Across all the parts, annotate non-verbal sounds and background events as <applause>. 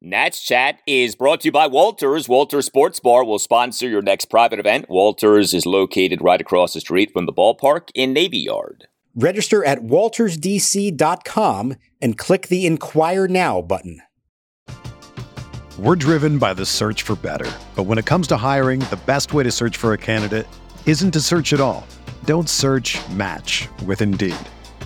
Nats Chat is brought to you by Walters. Walters Sports Bar will sponsor your next private event. Walters is located right across the street from the ballpark in Navy Yard. Register at waltersdc.com and click the Inquire Now button. We're driven by the search for better. But when it comes to hiring, the best way to search for a candidate isn't to search at all. Don't search match with Indeed.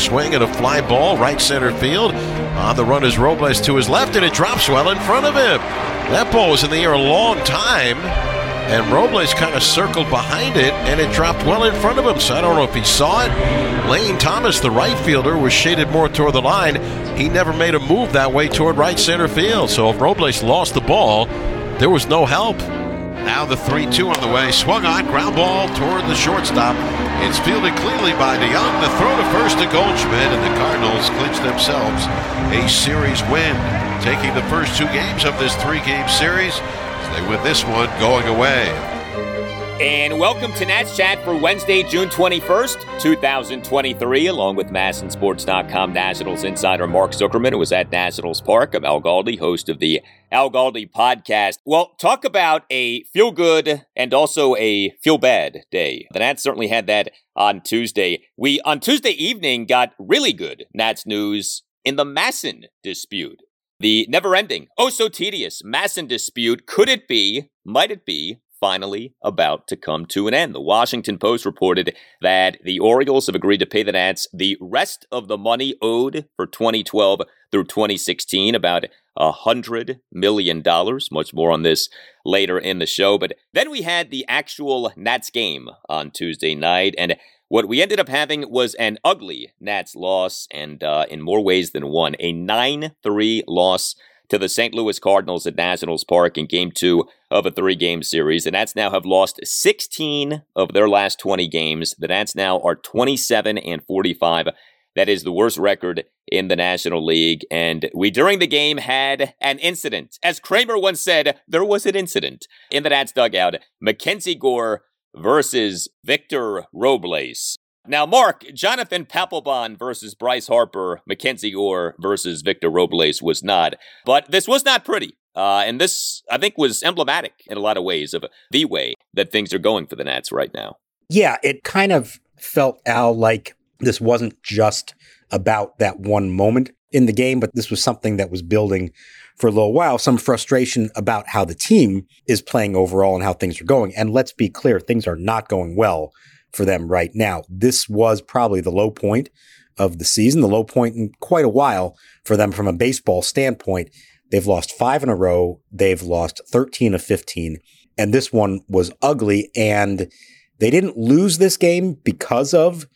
Swing and a fly ball, right center field. On the run is Robles to his left, and it drops well in front of him. That ball was in the air a long time, and Robles kind of circled behind it, and it dropped well in front of him. So I don't know if he saw it. Lane Thomas, the right fielder, was shaded more toward the line. He never made a move that way toward right center field. So if Robles lost the ball, there was no help. Now the 3 2 on the way. Swung on, ground ball toward the shortstop. It's fielded cleanly by DeJong. The throw to first to Goldschmidt, and the Cardinals clinch themselves a series win. Taking the first two games of this three game series, they win this one going away. And welcome to Nats Chat for Wednesday, June 21st, 2023, along with MASNsports.com Nationals insider Mark Zuckerman, who was at Nationals Park. I'm Al Galdi, host of the Al Galdi podcast. Well, talk about a feel good and also a feel bad day. The Nats certainly had that on Tuesday. We, on Tuesday evening, got really good Nats news in the MASN dispute. The never ending, oh so tedious MASN dispute. Could it be, might it be, finally about to come to an end. The Washington Post reported that the Orioles have agreed to pay the Nats the rest of the money owed for 2012 through 2016, about a hundred million dollars. Much more on this later in the show. But then we had the actual Nats game on Tuesday night, and what we ended up having was an ugly Nats loss, and uh, in more ways than one, a 9 3 loss to the St. Louis Cardinals at Nationals Park in game two of a three game series. The Nats now have lost 16 of their last 20 games. The Nats now are 27 and 45. That is the worst record in the National League. And we, during the game, had an incident. As Kramer once said, there was an incident in the Nats dugout. Mackenzie Gore versus Victor Robles. Now, Mark, Jonathan Papelbon versus Bryce Harper, Mackenzie Gore versus Victor Robles was not. But this was not pretty. Uh, and this, I think, was emblematic in a lot of ways of the way that things are going for the Nats right now. Yeah, it kind of felt, Al, like this wasn't just about that one moment in the game, but this was something that was building for a little while. Some frustration about how the team is playing overall and how things are going. And let's be clear, things are not going well for them right now. This was probably the low point of the season, the low point in quite a while for them from a baseball standpoint. They've lost five in a row. They've lost 13 of 15. And this one was ugly. And they didn't lose this game because of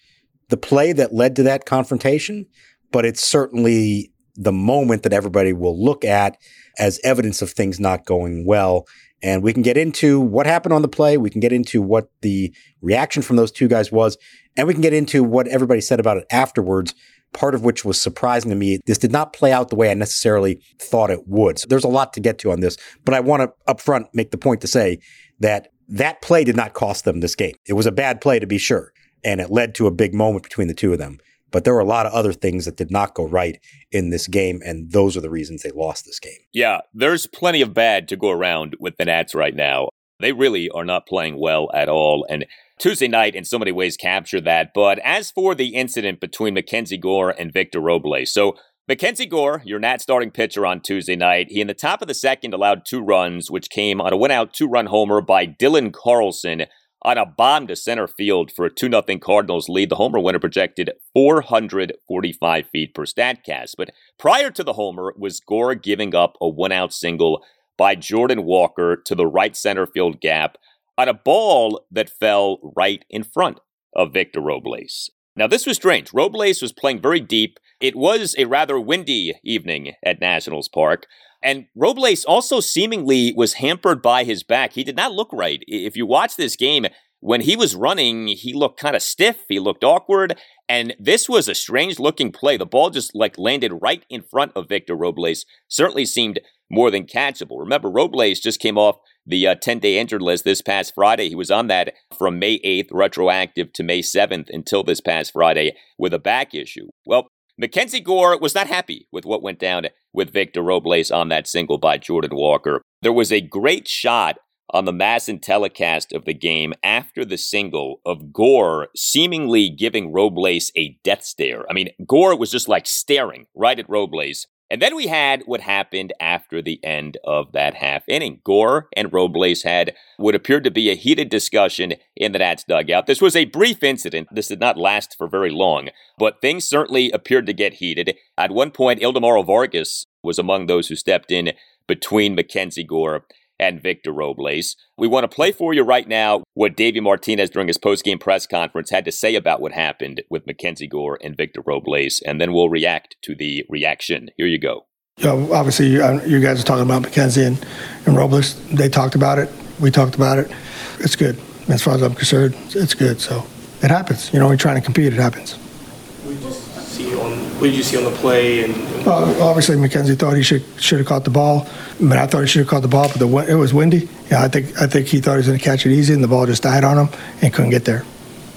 the play that led to that confrontation, but it's certainly the moment that everybody will look at as evidence of things not going well. And we can get into what happened on the play. We can get into what the reaction from those two guys was. And we can get into what everybody said about it afterwards, part of which was surprising to me. This did not play out the way I necessarily thought it would. So there's a lot to get to on this. But I want to upfront make the point to say that that play did not cost them this game. It was a bad play to be sure. And it led to a big moment between the two of them. But there were a lot of other things that did not go right in this game, and those are the reasons they lost this game. Yeah, there's plenty of bad to go around with the Nats right now. They really are not playing well at all, and Tuesday night in so many ways captured that. But as for the incident between Mackenzie Gore and Victor Robles, so Mackenzie Gore, your Nat starting pitcher on Tuesday night, he in the top of the second allowed two runs, which came on a win out two run homer by Dylan Carlson on a bomb to center field for a 2 0 Cardinals lead. The homer winner projected 445 feet per StatCast. But prior to the homer was Gore giving up a one out single by Jordan Walker to the right center field gap on a ball that fell right in front of Victor Robles. Now, this was strange. Robles was playing very deep. It was a rather windy evening at Nationals Park. And Robles also seemingly was hampered by his back. He did not look right. If you watch this game, when he was running, he looked kind of stiff. He looked awkward. And this was a strange looking play. The ball just like landed right in front of Victor Robles. Certainly seemed more than catchable. Remember, Robles just came off the uh, 10 day injured list this past Friday. He was on that from May 8th, retroactive to May 7th until this past Friday with a back issue. Well, Mackenzie Gore was not happy with what went down with Victor Robles on that single by Jordan Walker. There was a great shot on the MASN telecast of the game after the single of Gore seemingly giving Robles a death stare. I mean, Gore was just like staring right at Robles and then we had what happened after the end of that half inning. Gore and Robles had what appeared to be a heated discussion in the Nats dugout. This was a brief incident. This did not last for very long, but things certainly appeared to get heated. At one point, Ildemaro Vargas was among those who stepped in between Mackenzie Gore and Victor Robles. We want to play for you right now what Davey Martinez during his post-game press conference had to say about what happened with Mackenzie Gore and Victor Robles, and then we'll react to the reaction. Here you go. Yeah, obviously, you, uh, guys are talking about Mackenzie and, and Robles. They talked about it. We talked about it. It's good. As far as I'm concerned, it's good. So it happens. You know, when you're trying to compete, it happens. What did you see on the play? And, uh, obviously, McKenzie thought he should should have caught the ball. but I thought he should have caught the ball, but the, it was windy. Yeah, I think I think he thought he was going to catch it easy, and the ball just died on him and couldn't get there.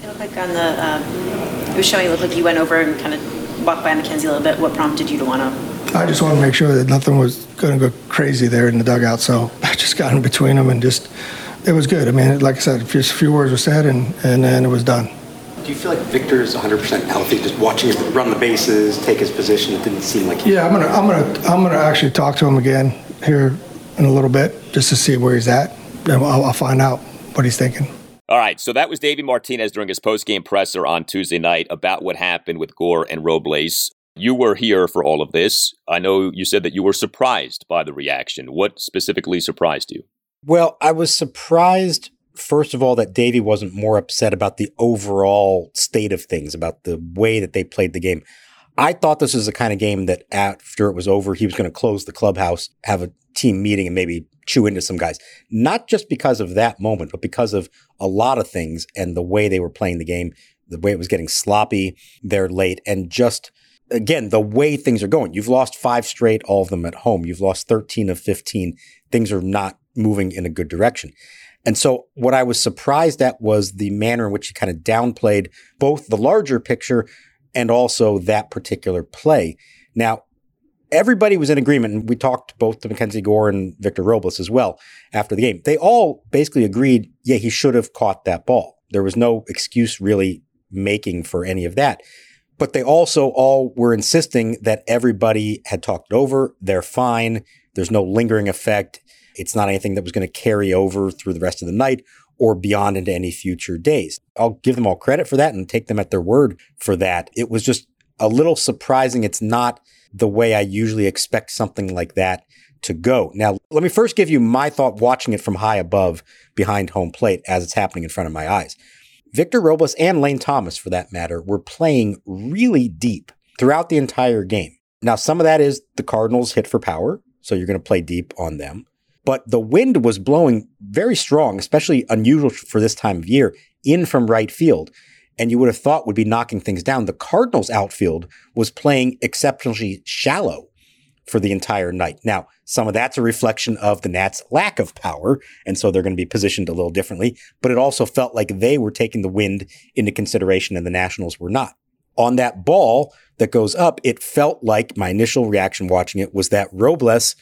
It looked like on the um, it was showing. It looked like you went over and kind of walked by McKenzie a little bit. What prompted you to want to? I just wanted to make sure that nothing was going to go crazy there in the dugout, so <laughs> I just got in between them and just it was good. I mean, like I said, just a few words were said, and and then it was done do you feel like Victor's 100% healthy? Just watching him run the bases, take his position, it didn't seem like. He yeah, I'm gonna, I'm gonna, I'm gonna actually talk to him again here in a little bit just to see where he's at, and I'll, I'll find out what he's thinking. All right, so that was Davey Martinez during his post-game presser on Tuesday night about what happened with Gore and Robles. You were here for all of this. I know you said that you were surprised by the reaction. What specifically surprised you? Well, I was surprised first of all, that Davey wasn't more upset about the overall state of things, about the way that they played the game. I thought this was the kind of game that after it was over, he was going to close the clubhouse, have a team meeting, and maybe chew into some guys. Not just because of that moment, but because of a lot of things and the way they were playing the game, the way it was getting sloppy there late, and just again, the way things are going. You've lost five straight, all of them at home. You've lost 13 of 15. Things are not moving in a good direction. And so what I was surprised at was the manner in which he kind of downplayed both the larger picture and also that particular play. Now, everybody was in agreement, and we talked both to Mackenzie Gore and Victor Robles as well after the game. They all basically agreed, yeah, he should have caught that ball. There was no excuse really making for any of that. But they also all were insisting that everybody had talked over. They're fine. There's no lingering effect. It's not anything that was going to carry over through the rest of the night or beyond into any future days. I'll give them all credit for that and take them at their word for that. It was just a little surprising. It's not the way I usually expect something like that to go. Now, let me first give you my thought watching it from high above behind home plate as it's happening in front of my eyes. Victor Robles and Lane Thomas, for that matter, were playing really deep throughout the entire game. Now, some of that is the Cardinals hit for power, so you're going to play deep on them but the wind was blowing very strong, especially unusual for this time of year, in from right field. And you would have thought would be knocking things down. The Cardinals outfield was playing exceptionally shallow for the entire night. Now, some of that's a reflection of the Nats' lack of power, and so they're going to be positioned a little differently, but it also felt like they were taking the wind into consideration and the Nationals were not. On that ball that goes up, it felt like my initial reaction watching it was that Robles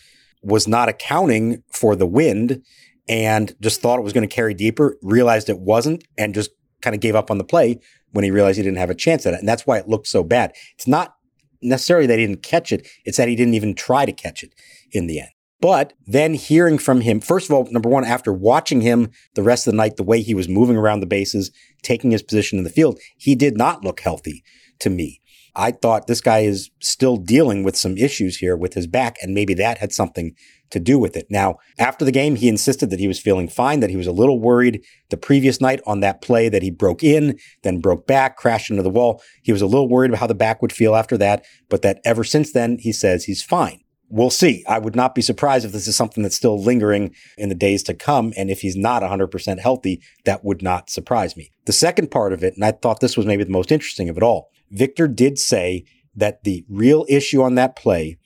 was not accounting for the wind and just thought it was going to carry deeper, realized it wasn't, and just kind of gave up on the play when he realized he didn't have a chance at it. And that's why it looked so bad. It's not necessarily that he didn't catch it, it's that he didn't even try to catch it in the end. But then hearing from him, first of all, number one, after watching him the rest of the night, the way he was moving around the bases, taking his position in the field, he did not look healthy to me. I thought this guy is still dealing with some issues here with his back, and maybe that had something to do with it. Now, after the game, he insisted that he was feeling fine, that he was a little worried the previous night on that play that he broke in, then broke back, crashed into the wall. He was a little worried about how the back would feel after that, but that ever since then, he says he's fine. We'll see. I would not be surprised if this is something that's still lingering in the days to come. And if he's not 100% healthy, that would not surprise me. The second part of it, and I thought this was maybe the most interesting of it all, Victor did say that the real issue on that play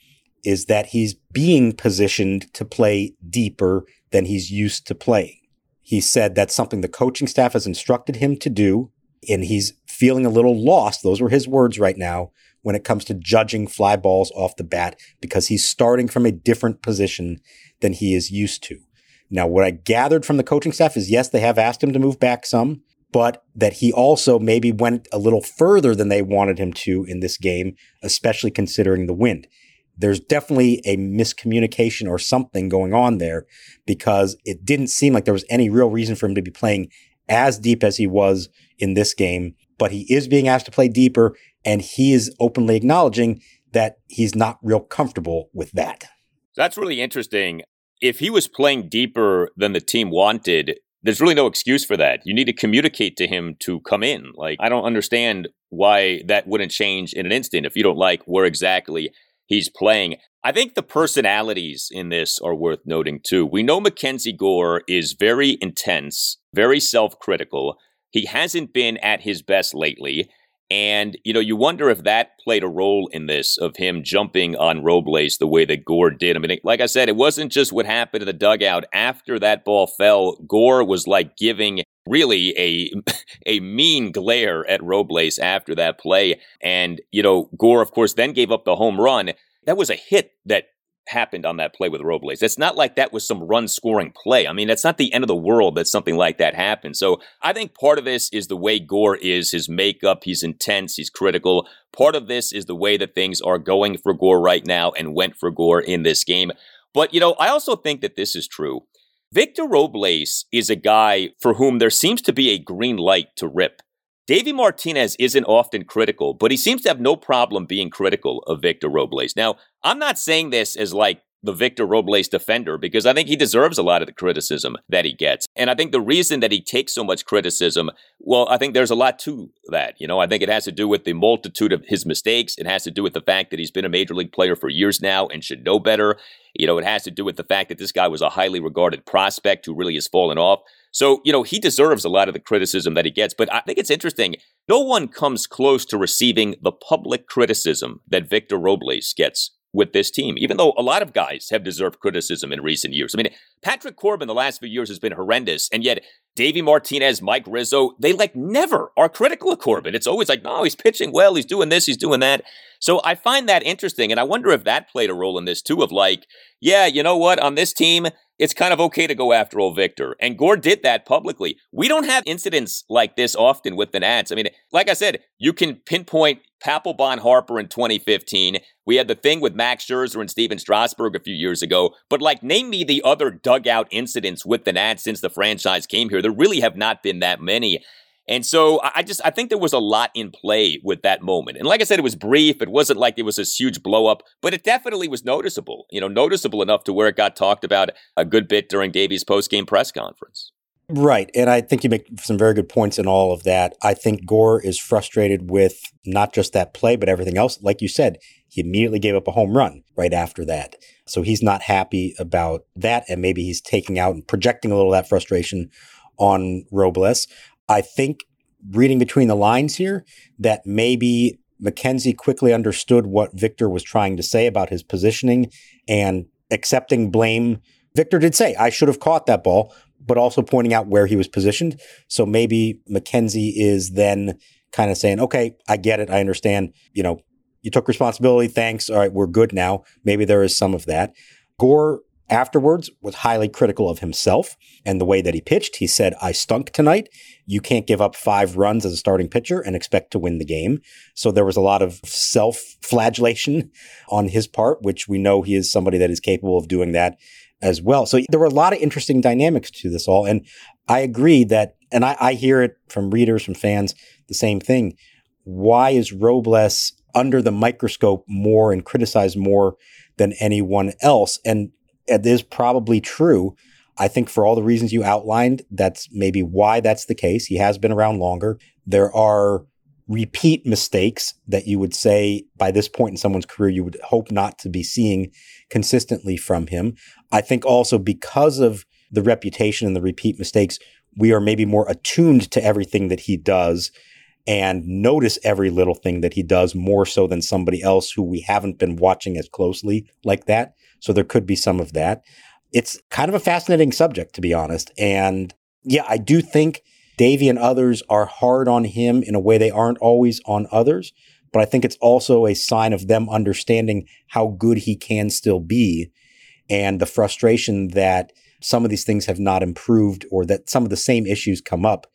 is that he's being positioned to play deeper than he's used to playing. He said that's something the coaching staff has instructed him to do, and he's feeling a little lost. Those were his words right now when it comes to judging fly balls off the bat because he's starting from a different position than he is used to. Now, what I gathered from the coaching staff is yes, they have asked him to move back some, but that he also maybe went a little further than they wanted him to in this game, especially considering the wind. There's definitely a miscommunication or something going on there because it didn't seem like there was any real reason for him to be playing as deep as he was in this game, but he is being asked to play deeper and he is openly acknowledging that he's not real comfortable with that. That's really interesting. If he was playing deeper than the team wanted, there's really no excuse for that. You need to communicate to him to come in. Like, I don't understand why that wouldn't change in an instant if you don't like where exactly he's playing. I think the personalities in this are worth noting too. We know Mackenzie Gore is very intense, very self critical. He hasn't been at his best lately. And, you know, you wonder if that played a role in this of him jumping on Robles the way that Gore did. I mean, like I said, it wasn't just what happened in the dugout. After that ball fell, Gore was like giving really a <laughs> a mean glare at Robles after that play. And, you know, Gore, of course, then gave up the home run. That was a hit that happened on that play with Robles. It's not like that was some run scoring play. I mean, that's not the end of the world that something like that happened. So I think part of this is the way Gore is, his makeup. He's intense, he's critical. Part of this is the way that things are going for Gore right now and went for Gore in this game. But, you know, I also think that this is true. Victor Robles is a guy for whom there seems to be a green light to rip. Davey Martinez isn't often critical, but he seems to have no problem being critical of Victor Robles. Now, I'm not saying this as like the Victor Robles defender because I think he deserves a lot of the criticism that he gets. And I think the reason that he takes so much criticism, well, I think there's a lot to that. You know, I think it has to do with the multitude of his mistakes. It has to do with the fact that he's been a major league player for years now and should know better. You know, it has to do with the fact that this guy was a highly regarded prospect who really has fallen off. So, you know, he deserves a lot of the criticism that he gets, but I think it's interesting. No one comes close to receiving the public criticism that Victor Robles gets with this team, even though a lot of guys have deserved criticism in recent years. I mean, Patrick Corbin the last few years has been horrendous, and yet Davey Martinez, Mike Rizzo, they like never are critical of Corbin. It's always like, no, he's pitching well, he's doing this, he's doing that. So I find that interesting, and I wonder if that played a role in this too, of like, yeah, you know what, on this team, it's kind of okay to go after old Victor. And Gore did that publicly. We don't have incidents like this often with the Nats. I mean, like I said, you can pinpoint Papelbon Harper in 2015. We had the thing with Max Scherzer and Stephen Strasburg a few years ago. But like, name me the other dugout incidents with the Nats since the franchise came here. There really have not been that many. And so I just I think there was a lot in play with that moment. And like I said, it was brief. It wasn't like it was this huge blow up, but it definitely was noticeable. You know, noticeable enough to where it got talked about a good bit during Davey's post game press conference. Right. And I think you make some very good points in all of that. I think Gore is frustrated with not just that play, but everything else. Like you said, he immediately gave up a home run right after that. So he's not happy about that. And maybe he's taking out and projecting a little of that frustration on Robles. I think reading between the lines here that maybe Mackenzie quickly understood what Victor was trying to say about his positioning and accepting blame. Victor did say, I should have caught that ball, but also pointing out where he was positioned. So maybe Mackenzie is then kind of saying, okay, I get it. I understand. You know, you took responsibility. Thanks. All right, we're good now. Maybe there is some of that. Gore afterwards was highly critical of himself and the way that he pitched. He said, I stunk tonight. You can't give up five runs as a starting pitcher and expect to win the game. So there was a lot of self flagellation <laughs> on his part, which we know he is somebody that is capable of doing that as well. So there were a lot of interesting dynamics to this all. And I agree that, and I, I hear it from readers, from fans, the same thing. Why is Robles under the microscope more and criticized more than anyone else? And it is probably true. I think for all the reasons you outlined, that's maybe why that's the case. He has been around longer. There are repeat mistakes that you would say by this point in someone's career, you would hope not to be seeing consistently from him. I think also because of the reputation and the repeat mistakes, we are maybe more attuned to everything that he does and notice every little thing that he does more so than somebody else who we haven't been watching as closely like that. So there could be some of that. It's kind of a fascinating subject, to be honest. And yeah, I do think Davey and others are hard on him in a way they aren't always on others. But I think it's also a sign of them understanding how good he can still be and the frustration that some of these things have not improved or that some of the same issues come up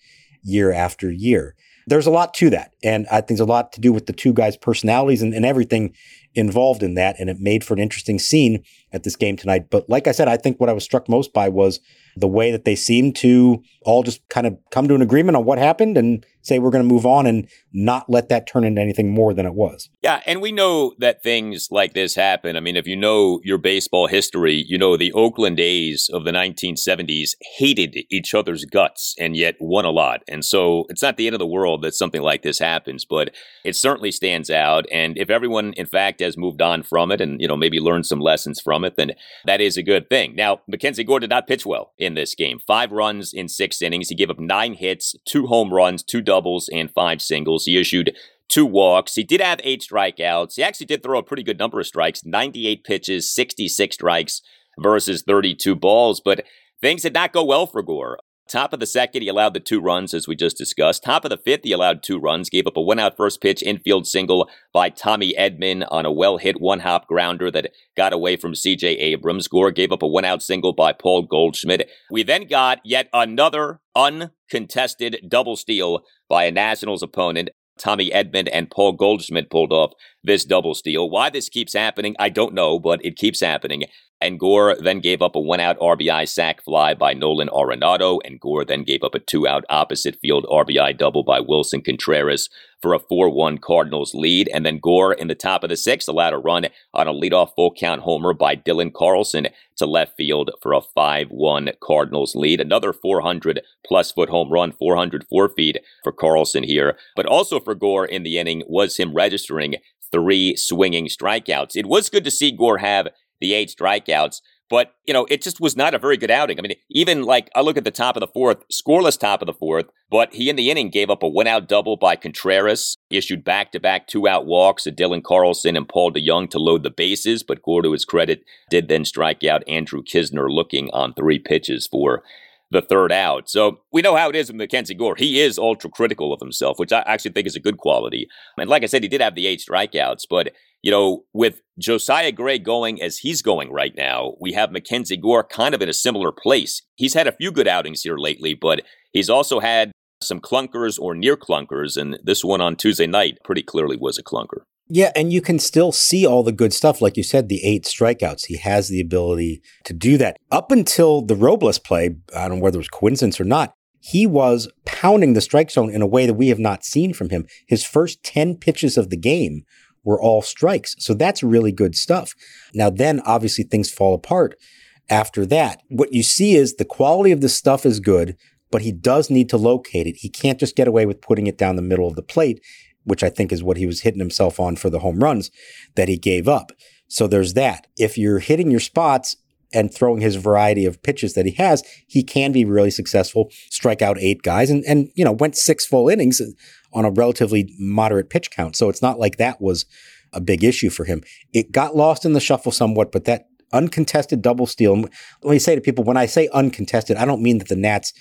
year after year. There's a lot to that. And I think there's a lot to do with the two guys' personalities and, and everything involved in that. And it made for an interesting scene at this game tonight. But like I said, I think what I was struck most by was the way that they seemed to all just kind of come to an agreement on what happened and say we're going to move on and not let that turn into anything more than it was. Yeah, and we know that things like this happen. I mean, if you know your baseball history, you know the Oakland A's of the 1970s hated each other's guts and yet won a lot. And so it's not the end of the world that something like this happens, but it certainly stands out. And if everyone, in fact, has moved on from it and, you know, maybe learned some lessons from it, then that is a good thing. Now, Mackenzie Gore did not pitch well in this game. Five runs in six innings. He gave up nine hits, two home runs, two doubles, and five singles. He issued two walks. He did have eight strikeouts. He actually did throw a pretty good number of strikes 98 pitches, 66 strikes versus 32 balls. But things did not go well for Gore. Top of the second, he allowed the two runs, as we just discussed. Top of the fifth, he allowed two runs, gave up a one out first pitch infield single by Tommy Edman on a well hit one hop grounder that got away from CJ Abrams. Gore gave up a one out single by Paul Goldschmidt. We then got yet another uncontested double steal by a Nationals opponent. Tommy Edman and Paul Goldschmidt pulled off this double steal. Why this keeps happening, I don't know, but it keeps happening. And Gore then gave up a one out RBI sac fly by Nolan Arenado. And Gore then gave up a two out opposite field RBI double by Willson Contreras for a 4 1 Cardinals lead. And then Gore in the top of the sixth allowed a run on a leadoff full count homer by Dylan Carlson to left field for a 5 1 Cardinals lead. Another 400 plus foot home run, 404 feet for Carlson here. But also for Gore in the inning was him registering three swinging strikeouts. It was good to see Gore have the eight strikeouts. But, you know, it just was not a very good outing. I mean, even like I look at the top of the fourth, scoreless top of the fourth, but he in the inning gave up a one out double by Contreras, issued back to back two out walks to Dylan Carlson and Paul DeJong to load the bases. But Gore, to his credit, did then strike out Andrew Knizner looking on three pitches for the third out. So we know how it is with Mackenzie Gore. He is ultra critical of himself, which I actually think is a good quality. And like I said, he did have the eight strikeouts, but you know, with Josiah Gray going as he's going right now, we have Mackenzie Gore kind of in a similar place. He's had a few good outings here lately, but he's also had some clunkers or near clunkers, and this one on Tuesday night pretty clearly was a clunker. Yeah, and you can still see all the good stuff. Like you said, the eight strikeouts. He has the ability to do that. Up until the Robles play, I don't know whether it was coincidence or not, he was pounding the strike zone in a way that we have not seen from him. His first 10 pitches of the game were all strikes. So that's really good stuff. Now, then obviously things fall apart after that. What you see is the quality of the stuff is good, but he does need to locate it. He can't just get away with putting it down the middle of the plate, which I think is what he was hitting himself on for the home runs that he gave up. So there's that. If you're hitting your spots and throwing his variety of pitches that he has, he can be really successful, strike out eight guys and, and, you know, went six full innings on a relatively moderate pitch count. So it's not like that was a big issue for him. It got lost in the shuffle somewhat, but that uncontested double steal, let me say to people, when I say uncontested, I don't mean that the Nats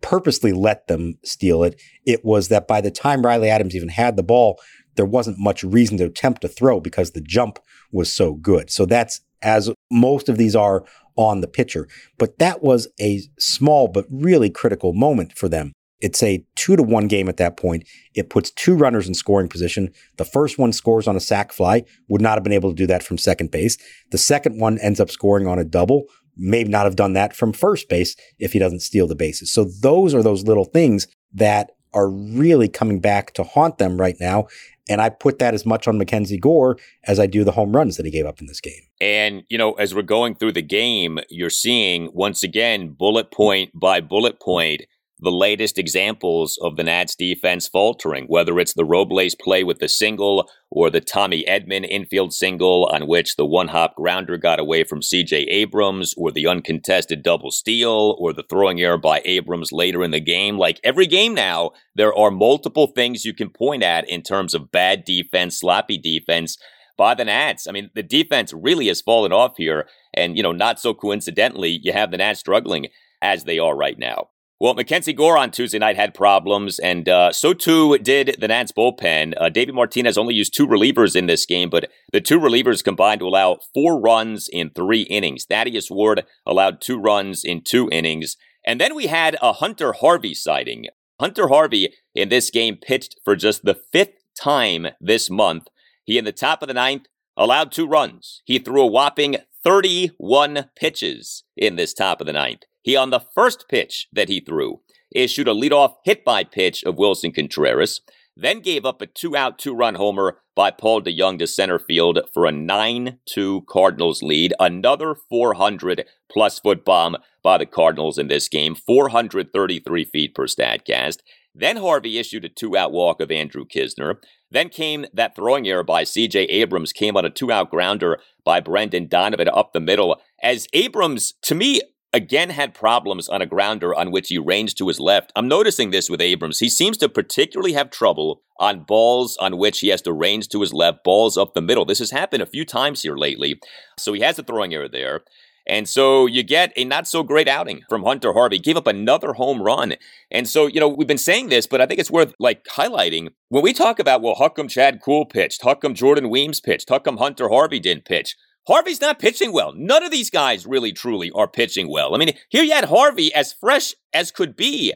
purposely let them steal it. It was that by the time Riley Adams even had the ball, there wasn't much reason to attempt to throw because the jump was so good. So that's as most of these are on the pitcher. But that was a small but really critical moment for them. It's a two to one game at that point. It puts two runners in scoring position. The first one scores on a sac fly, would not have been able to do that from second base. The second one ends up scoring on a double, may not have done that from first base if he doesn't steal the bases. So those are those little things that are really coming back to haunt them right now. And I put that as much on Mackenzie Gore as I do the home runs that he gave up in this game. And, you know, as we're going through the game, you're seeing once again, bullet point by bullet point, the latest examples of the Nats defense faltering, whether it's the Robles play with the single or the Tommy Edman infield single on which the one hop grounder got away from CJ Abrams, or the uncontested double steal, or the throwing error by Abrams later in the game. Like every game now, there are multiple things you can point at in terms of bad defense, sloppy defense by the Nats. I mean, the defense really has fallen off here. And, you know, not so coincidentally, you have the Nats struggling as they are right now. Well, Mackenzie Gore on Tuesday night had problems, and uh, so too did the Nats bullpen. Uh, David Martinez only used two relievers in this game, but the two relievers combined to allow four runs in three innings. Thaddeus Ward allowed two runs in two innings. And then we had a Hunter Harvey sighting. Hunter Harvey in this game pitched for just the fifth time this month. He, in the top of the ninth, allowed two runs. He threw a whopping 31 pitches in this top of the ninth. He, on the first pitch that he threw, issued a leadoff hit by pitch of Willson Contreras, then gave up a two out, two run homer by Paul DeJong to center field for a 9 2 Cardinals lead. Another 400 plus foot bomb by the Cardinals in this game, 433 feet per StatCast. Then Harvey issued a two out walk of Andrew Knizner. Then came that throwing error by CJ Abrams, came on a two out grounder by Brendan Donovan up the middle. As Abrams, to me, again had problems on a grounder on which he ranged to his left. I'm noticing this with Abrams. He seems to particularly have trouble on balls on which he has to range to his left, balls up the middle. This has happened a few times here lately. So he has a throwing error there. And so you get a not so great outing from Hunter Harvey. Gave up another home run. And so, you know, we've been saying this, but I think it's worth like highlighting when we talk about, well, come Chad Kuhl pitched? Come Jordan Weems pitched? Come Hunter Harvey didn't pitch? Harvey's not pitching well. None of these guys really truly are pitching well. I mean, here you had Harvey as fresh as could be,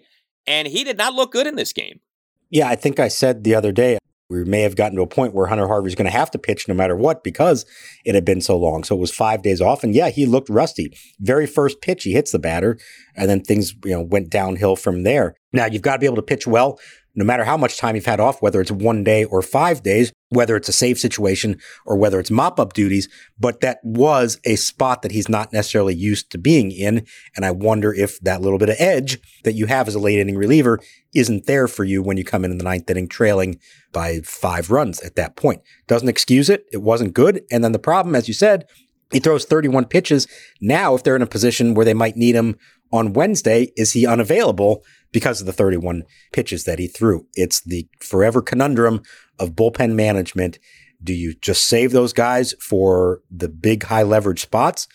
and he did not look good in this game. Yeah, I think I said the other day we may have gotten to a point where Hunter Harvey's going to have to pitch no matter what because it had been so long. So it was five days off, and yeah, he looked rusty. Very first pitch, he hits the batter, and then things you know went downhill from there. Now you've got to be able to pitch well no matter how much time you've had off, whether it's one day or five days, whether it's a safe situation or whether it's mop up duties. But that was a spot that he's not necessarily used to being in. And I wonder if that little bit of edge that you have as a late inning reliever isn't there for you when you come in in the ninth inning trailing by five runs at that point. Doesn't excuse it. It wasn't good. And then the problem, as you said, he throws 31 pitches. Now, if they're in a position where they might need him on Wednesday, is he unavailable? because of the 31 pitches that he threw. It's the forever conundrum of bullpen management. Do you just save those guys for the big high leverage spots?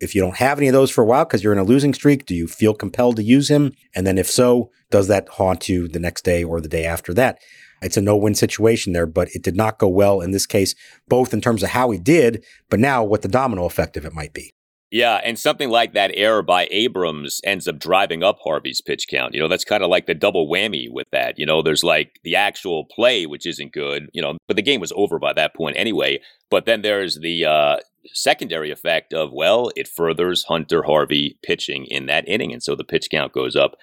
If you don't have any of those for a while because you're in a losing streak, do you feel compelled to use him? And then if so, does that haunt you the next day or the day after that? It's a no win situation there, but it did not go well in this case, both in terms of how he did, but now what the domino effect of it might be. Yeah, and something like that error by Abrams ends up driving up Harvey's pitch count. You know, that's kind of like the double whammy with that. You know, there's like the actual play, which isn't good, you know, but the game was over by that point anyway. But then there's the uh, secondary effect of, well, it furthers Hunter Harvey pitching in that inning. And so the pitch count goes up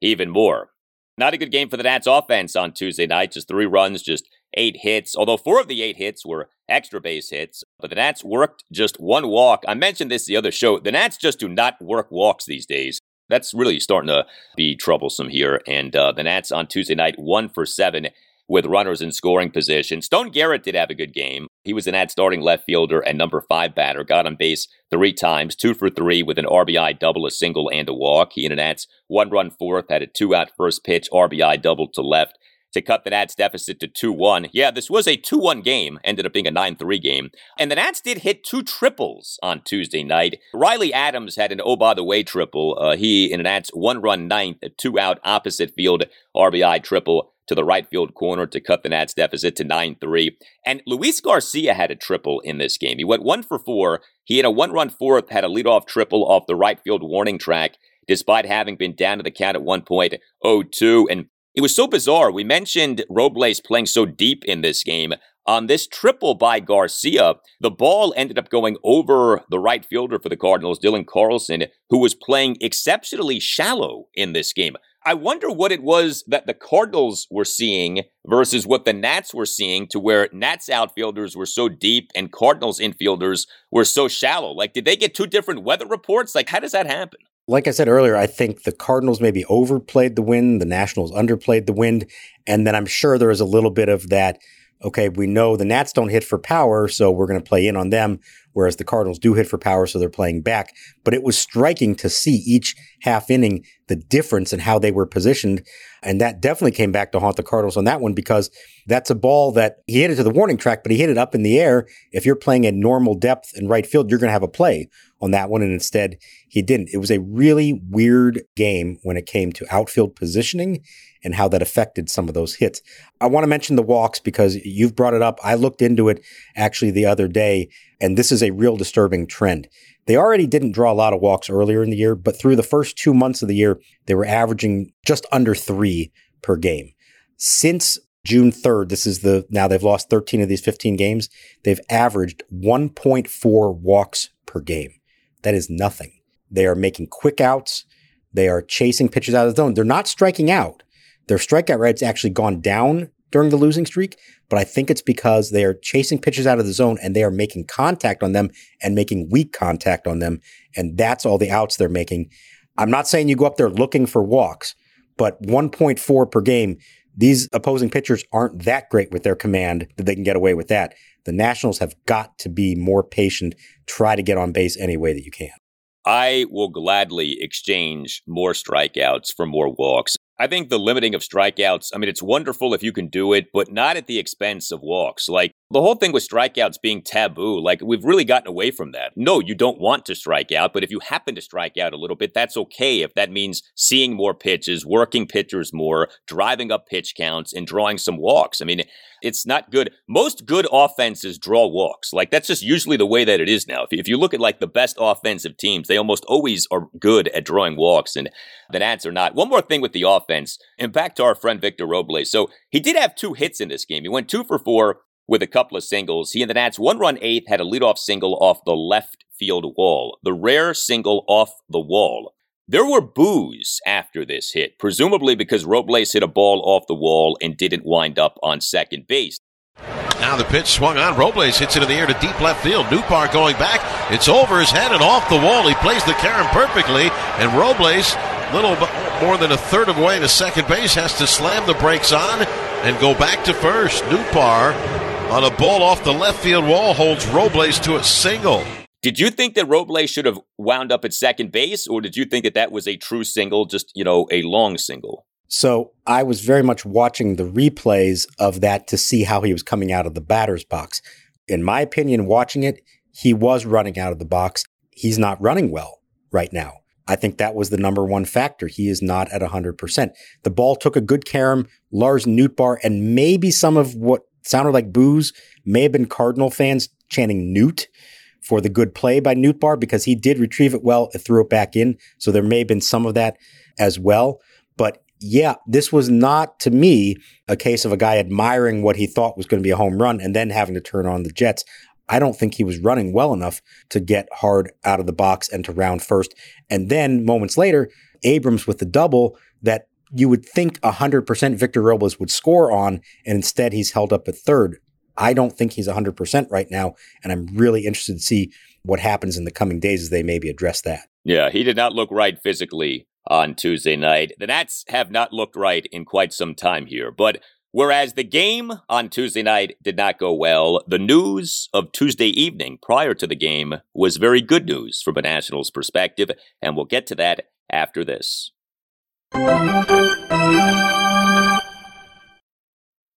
even more. Not a good game for the Nats offense on Tuesday night. Just three runs, just eight hits, although four of the eight hits were extra base hits. But the Nats worked just one walk. I mentioned this the other show. The Nats just do not work walks these days. That's really starting to be troublesome here. And uh, the Nats on Tuesday night, one for seven with runners in scoring position. Stone Garrett did have a good game. He was an Nats starting left fielder and number five batter. Got on base three times, two for three with an RBI double, a single, and a walk. He and the Nats one run fourth, had a two out first pitch, RBI double to left to cut the Nats deficit to 2 1. Yeah, this was a 2 1 game, ended up being a 9 3 game. And the Nats did hit two triples on Tuesday night. Riley Adams had an oh by the way triple. Uh, he in the Nats one run ninth, a two out opposite field RBI triple to the right field corner to cut the Nats deficit to 9 3. And Luis Garcia had a triple in this game. He went one for four. He had a one run fourth, had a leadoff triple off the right field warning track, despite having been down to the count at 1.02. And it was so bizarre. We mentioned Robles playing so deep in this game. On this triple by Garcia, the ball ended up going over the right fielder for the Cardinals, Dylan Carlson, who was playing exceptionally shallow in this game. I wonder what it was that the Cardinals were seeing versus what the Nats were seeing to where Nats outfielders were so deep and Cardinals infielders were so shallow. Like, did they get two different weather reports? Like, how does that happen? Like I said earlier, I think the Cardinals maybe overplayed the wind, the Nationals underplayed the wind. And then I'm sure there is a little bit of that okay, we know the Nats don't hit for power, so we're going to play in on them, whereas the Cardinals do hit for power, so they're playing back. But it was striking to see each half inning the difference in how they were positioned. And that definitely came back to haunt the Cardinals on that one because that's a ball that he hit it to the warning track, but he hit it up in the air. If you're playing at normal depth in right field, you're going to have a play on that one. And instead, he didn't. It was a really weird game when it came to outfield positioning and how that affected some of those hits. I want to mention the walks because you've brought it up. I looked into it actually the other day, and this is a real disturbing trend. They already didn't draw a lot of walks earlier in the year, but through the first two months of the year, they were averaging just under three per game. Since June 3rd, this is the now they've lost 13 of these 15 games. They've averaged 1.4 walks per game. That is nothing. They are making quick outs. They are chasing pitches out of the zone. They're not striking out. Their strikeout rate's actually gone down during the losing streak, but I think it's because they are chasing pitches out of the zone and they are making contact on them and making weak contact on them. And that's all the outs they're making. I'm not saying you go up there looking for walks, but 1.4 per game, these opposing pitchers aren't that great with their command that they can get away with that. The Nationals have got to be more patient, try to get on base any way that you can. I will gladly exchange more strikeouts for more walks. I think the limiting of strikeouts, I mean, it's wonderful if you can do it, but not at the expense of walks. Like the whole thing with strikeouts being taboo, like we've really gotten away from that. No, you don't want to strike out, but if you happen to strike out a little bit, that's okay if that means seeing more pitches, working pitchers more, driving up pitch counts, and drawing some walks. I mean, it's not good. Most good offenses draw walks. Like that's just usually the way that it is now. If, you look at like the best offensive teams, they almost always are good at drawing walks, and the Nats are not. One more thing with the offense, and back to our friend Victor Robles. So he did have two hits in this game. He went two for four with a couple of singles. He and the Nats one run eighth had a leadoff single off the left field wall, the rare single off the wall. There were boos after this hit, presumably because Robles hit a ball off the wall and didn't wind up on second base. Now the pitch swung on. Robles hits it in the air to deep left field. Nootbaar going back. It's over his head and off the wall. He plays the carom perfectly. And Robles, little more than a third of the way to second base, has to slam the brakes on and go back to first. Nootbaar on a ball off the left field wall holds Robles to a single. Did you think that Robles should have wound up at second base, or did you think that that was a true single, just, you know, a long single? So I was very much watching the replays of that to see how he was coming out of the batter's box. In my opinion, watching it, he was running out of the box. He's not running well right now. I think that was the number one factor. He is not at 100%. The ball took a good carom. Lars Nootbaar and maybe some of what sounded like boos may have been Cardinal fans chanting Newt for the good play by Newtbar because he did retrieve it well and threw it back in. So there may have been some of that as well. But yeah, this was not to me a case of a guy admiring what he thought was going to be a home run and then having to turn on the Jets. I don't think he was running well enough to get hard out of the box and to round first. And then moments later, Abrams with the double that you would think 100% Victor Robles would score on, and instead he's held up at third. I don't think he's 100% right now, and I'm really interested to see what happens in the coming days as they maybe address that. Yeah, he did not look right physically on Tuesday night. The Nats have not looked right in quite some time here, but Whereas the game on Tuesday night did not go well, the news of Tuesday evening prior to the game was very good news from a Nationals perspective, and we'll get to that after this.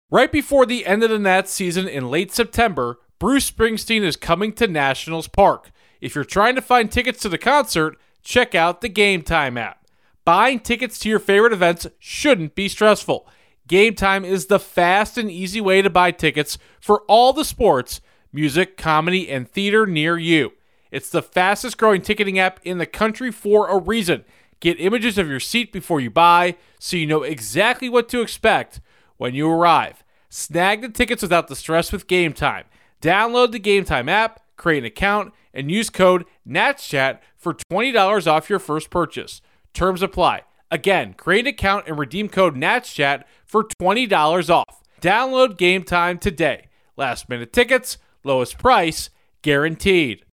Right before the end of the Nats season in late September, Bruce Springsteen is coming to Nationals Park. If you're trying to find tickets to the concert, check out the Game Time app. Buying tickets to your favorite events shouldn't be stressful. Game Time is the fast and easy way to buy tickets for all the sports, music, comedy, and theater near you. It's the fastest growing ticketing app in the country for a reason. Get images of your seat before you buy so you know exactly what to expect when you arrive. Snag the tickets without the stress with Game Time. Download the Game Time app, create an account, and use code NATSCHAT for $20 off your first purchase. Terms apply. Again, create an account and redeem code NATSCHAT for $20 off. Download Game Time today. Last minute tickets, lowest price, guaranteed.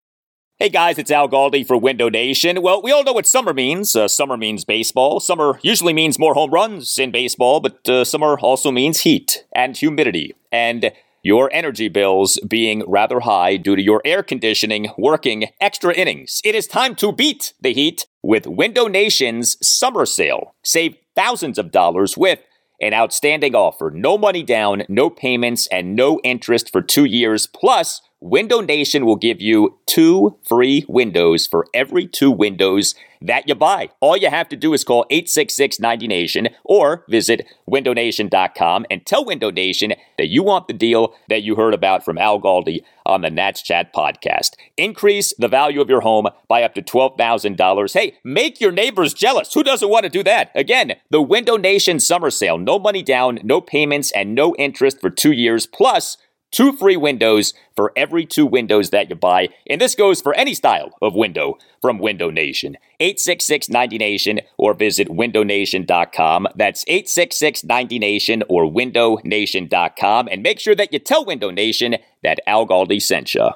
Hey guys, it's Al Galdi for Window Nation. Well, we all know what summer means. Uh, summer means baseball. Summer usually means more home runs in baseball, but uh, summer also means heat and humidity and your energy bills being rather high due to your air conditioning working extra innings. It is time to beat the heat with Window Nation's summer sale. Save thousands of dollars with an outstanding offer. No money down, no payments, and no interest for two years. Plus, Window Nation will give you two free windows for every two windows that you buy. All you have to do is call 866 90Nation or visit windownation.com and tell Window Nation that you want the deal that you heard about from Al Galdi on the Nats Chat podcast. Increase the value of your home by up to $12,000. Hey, make your neighbors jealous. Who doesn't want to do that? Again, the Window Nation summer sale. No money down, no payments, and no interest for two years. Plus, two free windows for every two windows that you buy. And this goes for any style of window from Window Nation. 866 90Nation or visit windownation.com. That's 866 90Nation or windownation.com. And make sure that you tell Window Nation that Al Galdi sent you.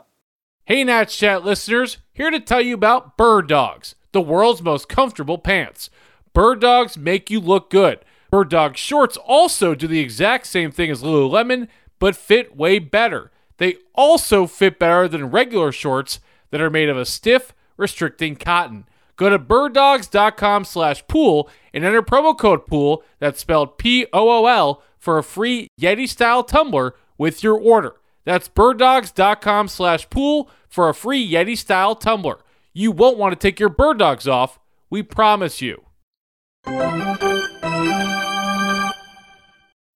Hey, Nats Chat listeners, here to tell you about Bird Dogs, the world's most comfortable pants. Bird Dogs make you look good. Bird Dog shorts also do the exact same thing as Lululemon but fit way better. They also fit better than regular shorts that are made of a stiff, restricting cotton. Go to birddogs.com slash pool and enter promo code pool, that's spelled P-O-O-L, for a free Yeti-style tumbler with your order. That's birddogs.com slash pool for a free Yeti-style tumbler. You won't want to take your bird dogs off, we promise you.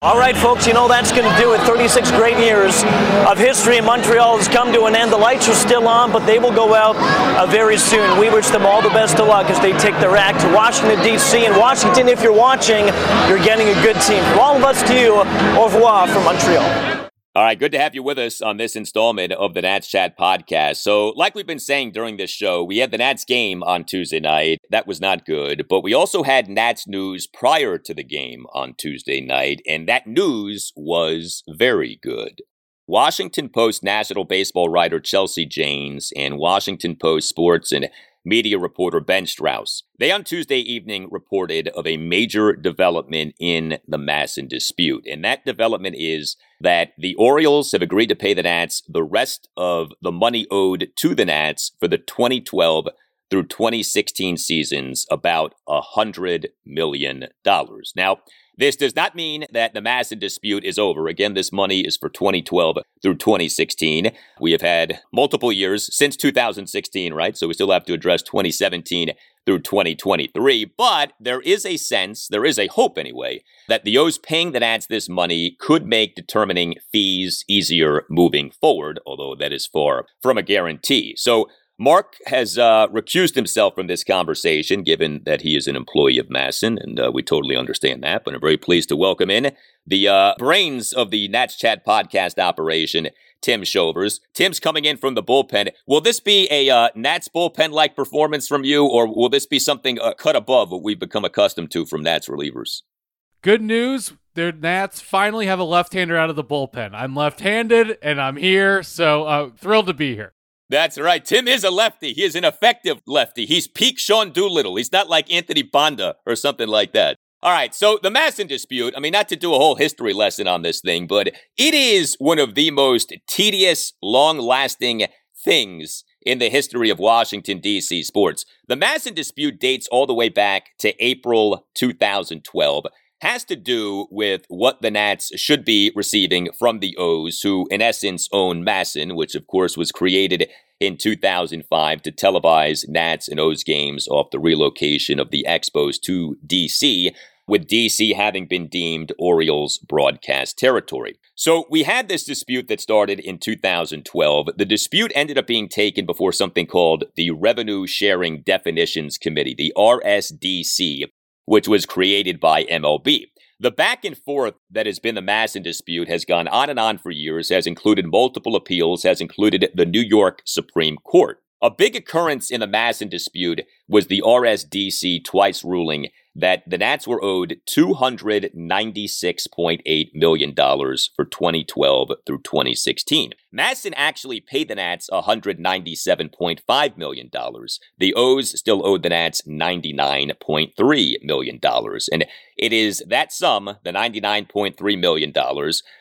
All right, folks, you know that's going to do it. 36 great years of history in Montreal has come to an end. The lights are still on, but they will go out uh, very soon. We wish them all the best of luck as they take their act to Washington, D.C. And Washington, if you're watching, you're getting a good team. From all of us to you, au revoir from Montreal. All right, good to have you with us on this installment of the Nats Chat podcast. So, like we've been saying during this show, we had the Nats game on Tuesday night. That was not good, but we also had Nats news prior to the game on Tuesday night, and that news was very good. Washington Post national baseball writer Chelsea Janes and Washington Post sports and media reporter Ben Strauss. They on Tuesday evening reported of a major development in the MASN dispute. And that development is that the Orioles have agreed to pay the Nats the rest of the money owed to the Nats for the 2012 through 2016 seasons, about $100 million. Now, this does not mean that the MASN dispute is over. Again, this money is for 2012 through 2016. We have had multiple years since 2016, right? So we still have to address 2017 through 2023. But there is a sense, there is a hope anyway, that the O's paying the Nats this money could make determining fees easier moving forward, although that is far from a guarantee. So Mark has uh, recused himself from this conversation, given that he is an employee of MASN, and uh, we totally understand that. But I'm very pleased to welcome in the uh, brains of the Nats Chat podcast operation, Tim Shovers. Tim's coming in from the bullpen. Will this be a uh, Nats bullpen like performance from you, or will this be something uh, cut above what we've become accustomed to from Nats relievers? Good news. The Nats finally have a left-hander out of the bullpen. I'm left-handed, and I'm here, so uh, thrilled to be here. That's right. Tim is a lefty. He is an effective lefty. He's peak Sean Doolittle. He's not like Anthony Banda or something like that. All right, so the MASN dispute, I mean, not to do a whole history lesson on this thing, but it is one of the most tedious, long lasting things in the history of Washington, D.C. sports. The MASN dispute dates all the way back to April 2012 has to do with what the Nats should be receiving from the O's, who in essence own MASN, which of course was created in 2005 to televise Nats and O's games off the relocation of the Expos to DC. with DC having been deemed Orioles broadcast territory. So we had this dispute that started in 2012. The dispute ended up being taken before something called the Revenue Sharing Definitions Committee, the RSDC, which was created by MLB. The back and forth that has been the MASN dispute has gone on and on for years, has included multiple appeals, has included the New York Supreme Court. A big occurrence in the MASN dispute was the RSDC twice ruling that the Nats were owed $296.8 million for 2012 through 2016. MASN actually paid the Nats $197.5 million. The O's still owed the Nats $99.3 million. And it is that sum, the $99.3 million,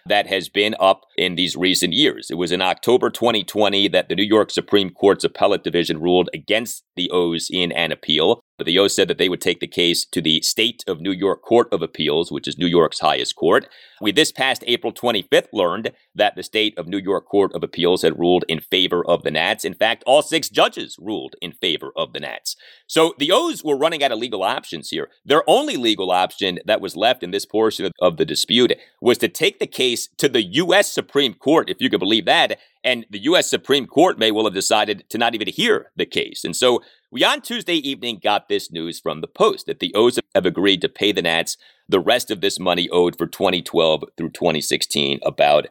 that has been up in these recent years. It was in October 2020 that the New York Supreme Court's appellate division ruled against the O's in an appeal. But the O's said that they would take the case to the State of New York Court of Appeals, which is New York's highest court. We this past April 25th learned that the State of New York Court of Appeals had ruled in favor of the Nats. In fact, all six judges ruled in favor of the Nats. So the O's were running out of legal options here. Their only legal option that was left in this portion of the dispute was to take the case to the U.S. Supreme Court, if you could believe that. And the U.S. Supreme Court may well have decided to not even hear the case. And so we on Tuesday evening got this news from the Post that the O's have agreed to pay the Nats the rest of this money owed for 2012 through 2016, about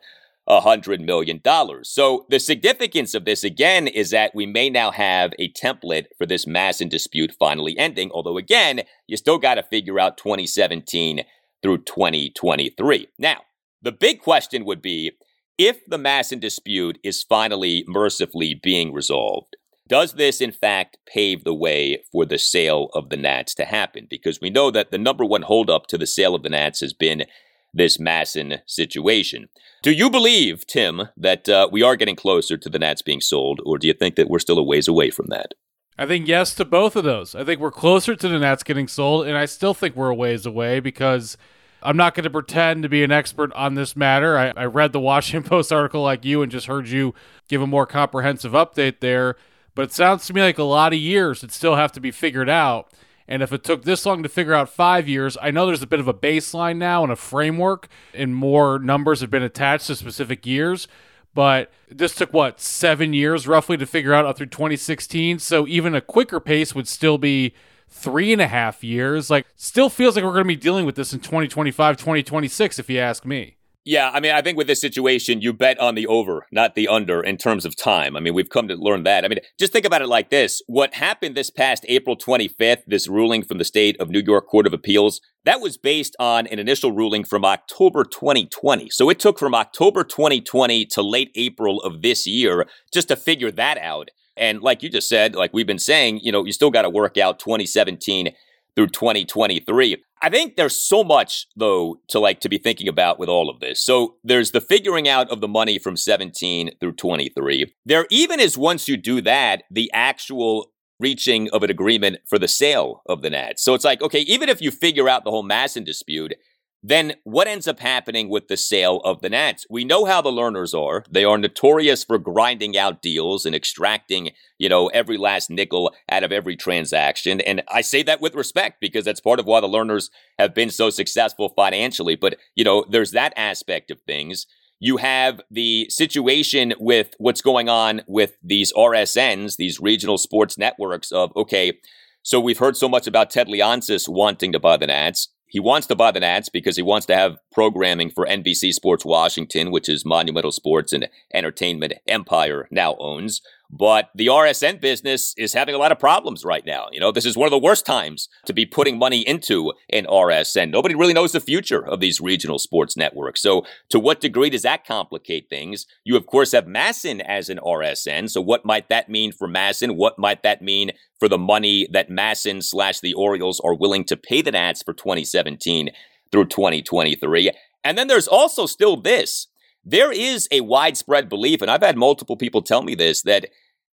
$100 million. So the significance of this, again, is that we may now have a template for this MASN dispute finally ending, although, again, you still got to figure out 2017 through 2023. Now, the big question would be if the MASN dispute is finally mercifully being resolved, does this, in fact, pave the way for the sale of the Nats to happen? Because we know that the number one holdup to the sale of the Nats has been this MASN situation. Do you believe, Tim, that uh, we are getting closer to the Nats being sold, or do you think that we're still a ways away from that? I think yes to both of those. I think we're closer to the Nats getting sold, and I still think we're a ways away because I'm not going to pretend to be an expert on this matter. I, I read the Washington <laughs> Post article like you and just heard you give a more comprehensive update there. But it sounds to me like a lot of years that still have to be figured out. And if it took this long to figure out five years, I know there's a bit of a baseline now and a framework, and more numbers have been attached to specific years. But this took what, seven years roughly to figure out up through 2016. So even a quicker pace would still be three and a half years. Like, still feels like we're going to be dealing with this in 2025, 2026, if you ask me. Yeah, I mean, I think with this situation, you bet on the over, not the under in terms of time. I mean, we've come to learn that. I mean, just think about it like this. What happened this past April 25th, this ruling from the state of New York Court of Appeals, that was based on an initial ruling from October 2020. So it took from October 2020 to late April of this year just to figure that out. And like you just said, like we've been saying, you know, you still got to work out 2017 through 2023. I think there's so much though to like to be thinking about with all of this. So there's the figuring out of the money from 17 through 23. There even is once you do that, the actual reaching of an agreement for the sale of the Nats. So it's like, okay, even if you figure out the whole MASN dispute, then what ends up happening with the sale of the Nats? We know how the Lerners are. They are notorious for grinding out deals and extracting, you know, every last nickel out of every transaction. And I say that with respect because that's part of why the Lerners have been so successful financially. But, you know, there's that aspect of things. You have the situation with what's going on with these RSNs, these regional sports networks of, okay, so we've heard so much about Ted Leonsis wanting to buy the Nats. He wants to buy the Nats because he wants to have programming for NBC Sports Washington, which is Monumental Sports and Entertainment Empire now owns. But the RSN business is having a lot of problems right now. You know, this is one of the worst times to be putting money into an RSN. Nobody really knows the future of these regional sports networks. So, to what degree does that complicate things? You, of course, have MASN as an RSN. So, what might that mean for MASN? What might that mean for the money that MASN slash the Orioles are willing to pay the Nats for 2017 through 2023? And then there's also still this there is a widespread belief, and I've had multiple people tell me this, that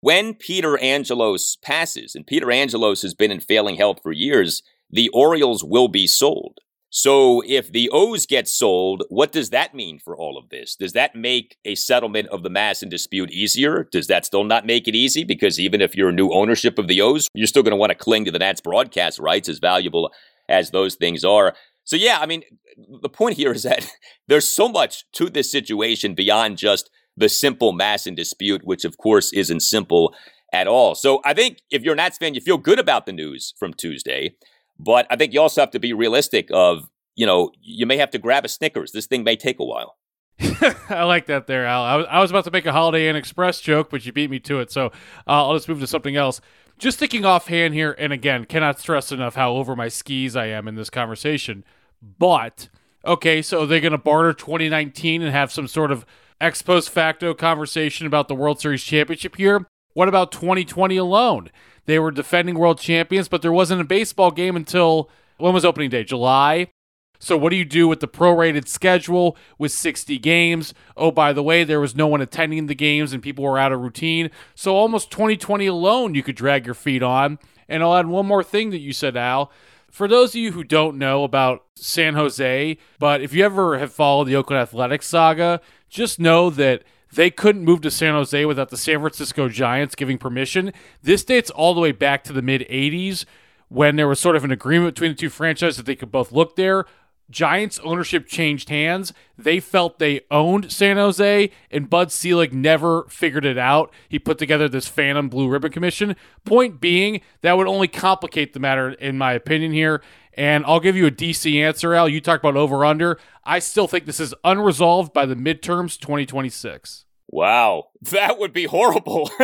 when Peter Angelos passes, and Peter Angelos has been in failing health for years, the Orioles will be sold. So if the O's get sold, what does that mean for all of this? Does that make a settlement of the MASN dispute easier? Does that still not make it easy? Because even if you're a new ownership of the O's, you're still going to want to cling to the Nats broadcast rights as valuable as those things are. So, yeah, I mean, the point here is that <laughs> there's so much to this situation beyond just the simple MASN dispute, which of course isn't simple at all. So I think if you're a Nats fan, you feel good about the news from Tuesday, but I think you also have to be realistic of, you know, you may have to grab a Snickers. This thing may take a while. <laughs> I like that there, Al. I was, I was about to make a Holiday Inn Express joke, but you beat me to it. So uh, I'll just move to something else. Just thinking offhand here, and again, cannot stress enough how over my skis I am in this conversation. But, okay, so they're going to barter 2019 and have some sort of ex post facto conversation about the World Series championship here. What about 2020 alone? They were defending world champions, but there wasn't a baseball game until when was opening day? July. So, what do you do with the prorated schedule with 60 games? Oh, by the way, there was no one attending the games and people were out of routine. So, almost 2020 alone, you could drag your feet on. And I'll add one more thing that you said, Al. For those of you who don't know about San Jose, but if you ever have followed the Oakland Athletics saga, just know that they couldn't move to San Jose without the San Francisco Giants giving permission. This dates all the way back to the mid 80s when there was sort of an agreement between the two franchises that they could both look there. Giants ownership changed hands. They felt they owned San Jose, and Bud Selig never figured it out. He put together this Phantom Blue Ribbon Commission. Point being, that would only complicate the matter, in my opinion, here. And I'll give you a DC answer, Al. You talk about over under. I still think this is unresolved by the midterms 2026. Wow, that would be horrible. <laughs>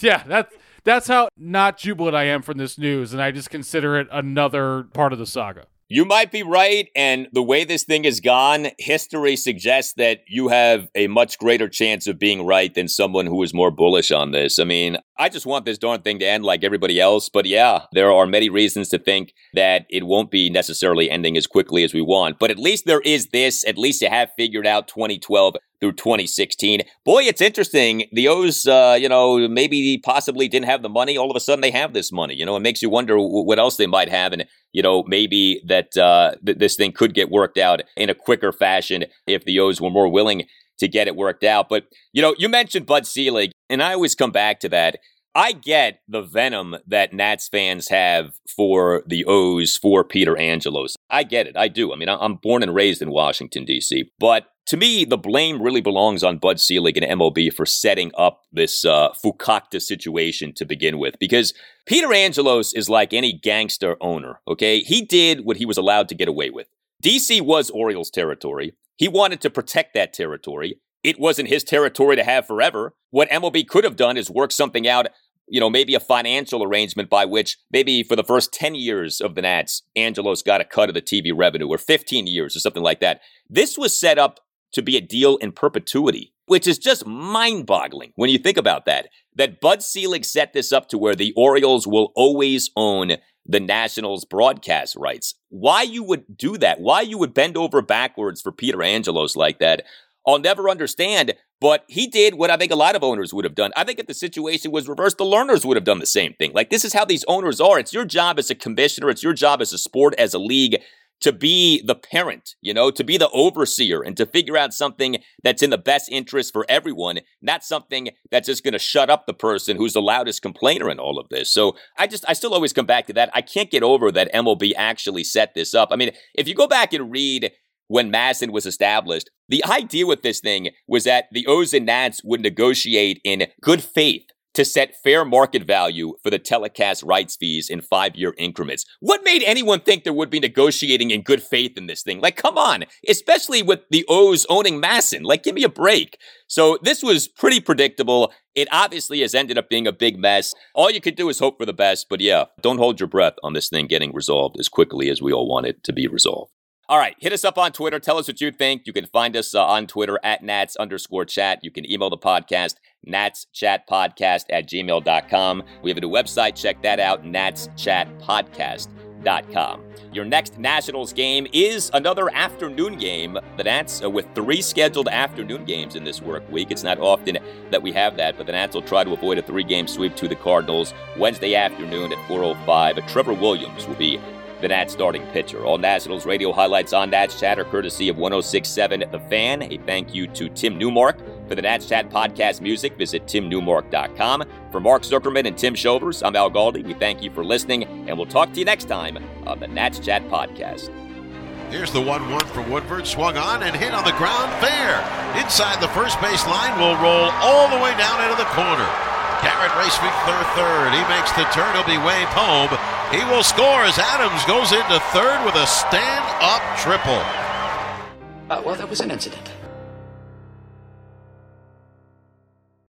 yeah, that that's how not jubilant I am from this news, and I just consider it another part of the saga. You might be right. And the way this thing has gone, history suggests that you have a much greater chance of being right than someone who is more bullish on this. I mean, I just want this darn thing to end like everybody else. But yeah, there are many reasons to think that it won't be necessarily ending as quickly as we want. But at least there is this. At least you have figured out 2012 through 2016. Boy, it's interesting. The O's, uh, you know, maybe possibly didn't have the money. All of a sudden, they have this money. You know, it makes you wonder what else they might have, and you know, maybe that uh, th- this thing could get worked out in a quicker fashion if the O's were more willing to get it worked out. But you know, you mentioned Bud Selig, and I always come back to that. I get the venom that Nats fans have for the O's for Peter Angelos. I get it. I do. I mean, I'm born and raised in Washington, D.C. But to me, the blame really belongs on Bud Selig and MLB for setting up this uh, Fukakta situation to begin with. Because Peter Angelos is like any gangster owner, okay? He did what he was allowed to get away with. DC was Orioles territory. He wanted to protect that territory. It wasn't his territory to have forever. What MLB could have done is work something out you know, maybe a financial arrangement by which maybe for the first 10 years of the Nats, Angelos got a cut of the TV revenue or 15 years or something like that. This was set up to be a deal in perpetuity, which is just mind boggling when you think about that. That Bud Selig set this up to where the Orioles will always own the Nationals broadcast rights. Why you would do that? Why you would bend over backwards for Peter Angelos like that? I'll never understand, but he did what I think a lot of owners would have done. I think if the situation was reversed, the Lerners would have done the same thing. Like, this is how these owners are. It's your job as a commissioner, it's your job as a sport, as a league to be the parent, you know, to be the overseer and to figure out something that's in the best interest for everyone, not something that's just going to shut up the person who's the loudest complainer in all of this. So I just, I still always come back to that. I can't get over that MLB actually set this up. I mean, if you go back and read when MASN was established, the idea with this thing was that the O's and Nats would negotiate in good faith to set fair market value for the telecast rights fees in five year increments. What made anyone think there would be negotiating in good faith in this thing? Like, come on, especially with the O's owning MASN. Like, give me a break. So, this was pretty predictable. It obviously has ended up being a big mess. All you could do is hope for the best, but yeah, don't hold your breath on this thing getting resolved as quickly as we all want it to be resolved. All right, hit us up on Twitter. Tell us what you think. You can find us uh, on Twitter at Nats underscore chat. You can email the podcast, natschatpodcast at gmail.com. We have a new website. Check that out, natschatpodcast.com. Your next Nationals game is another afternoon game. The Nats, uh, with three scheduled afternoon games in this work week. It's not often that we have that, but the Nats will try to avoid a three game sweep to the Cardinals Wednesday afternoon at 4.05. Trevor Williams will be the Nats starting pitcher. All Nationals radio highlights on Nats Chat are courtesy of 1067 The Fan. A thank you to Tim Newmark. For the Nats Chat podcast music, visit timnewmark.com. For Mark Zuckerman and Tim Shovers, I'm Al Galdi. We thank you for listening, and we'll talk to you next time on the Nats Chat podcast. Here's the 1 1 for Woodford. Swung on and hit on the ground fair. Inside the first base line will roll all the way down into the corner. Garrett Racefinger third. He makes the turn. He'll be Wave home. He will score as Adams goes into third with a stand up triple. Uh, well, that was an incident.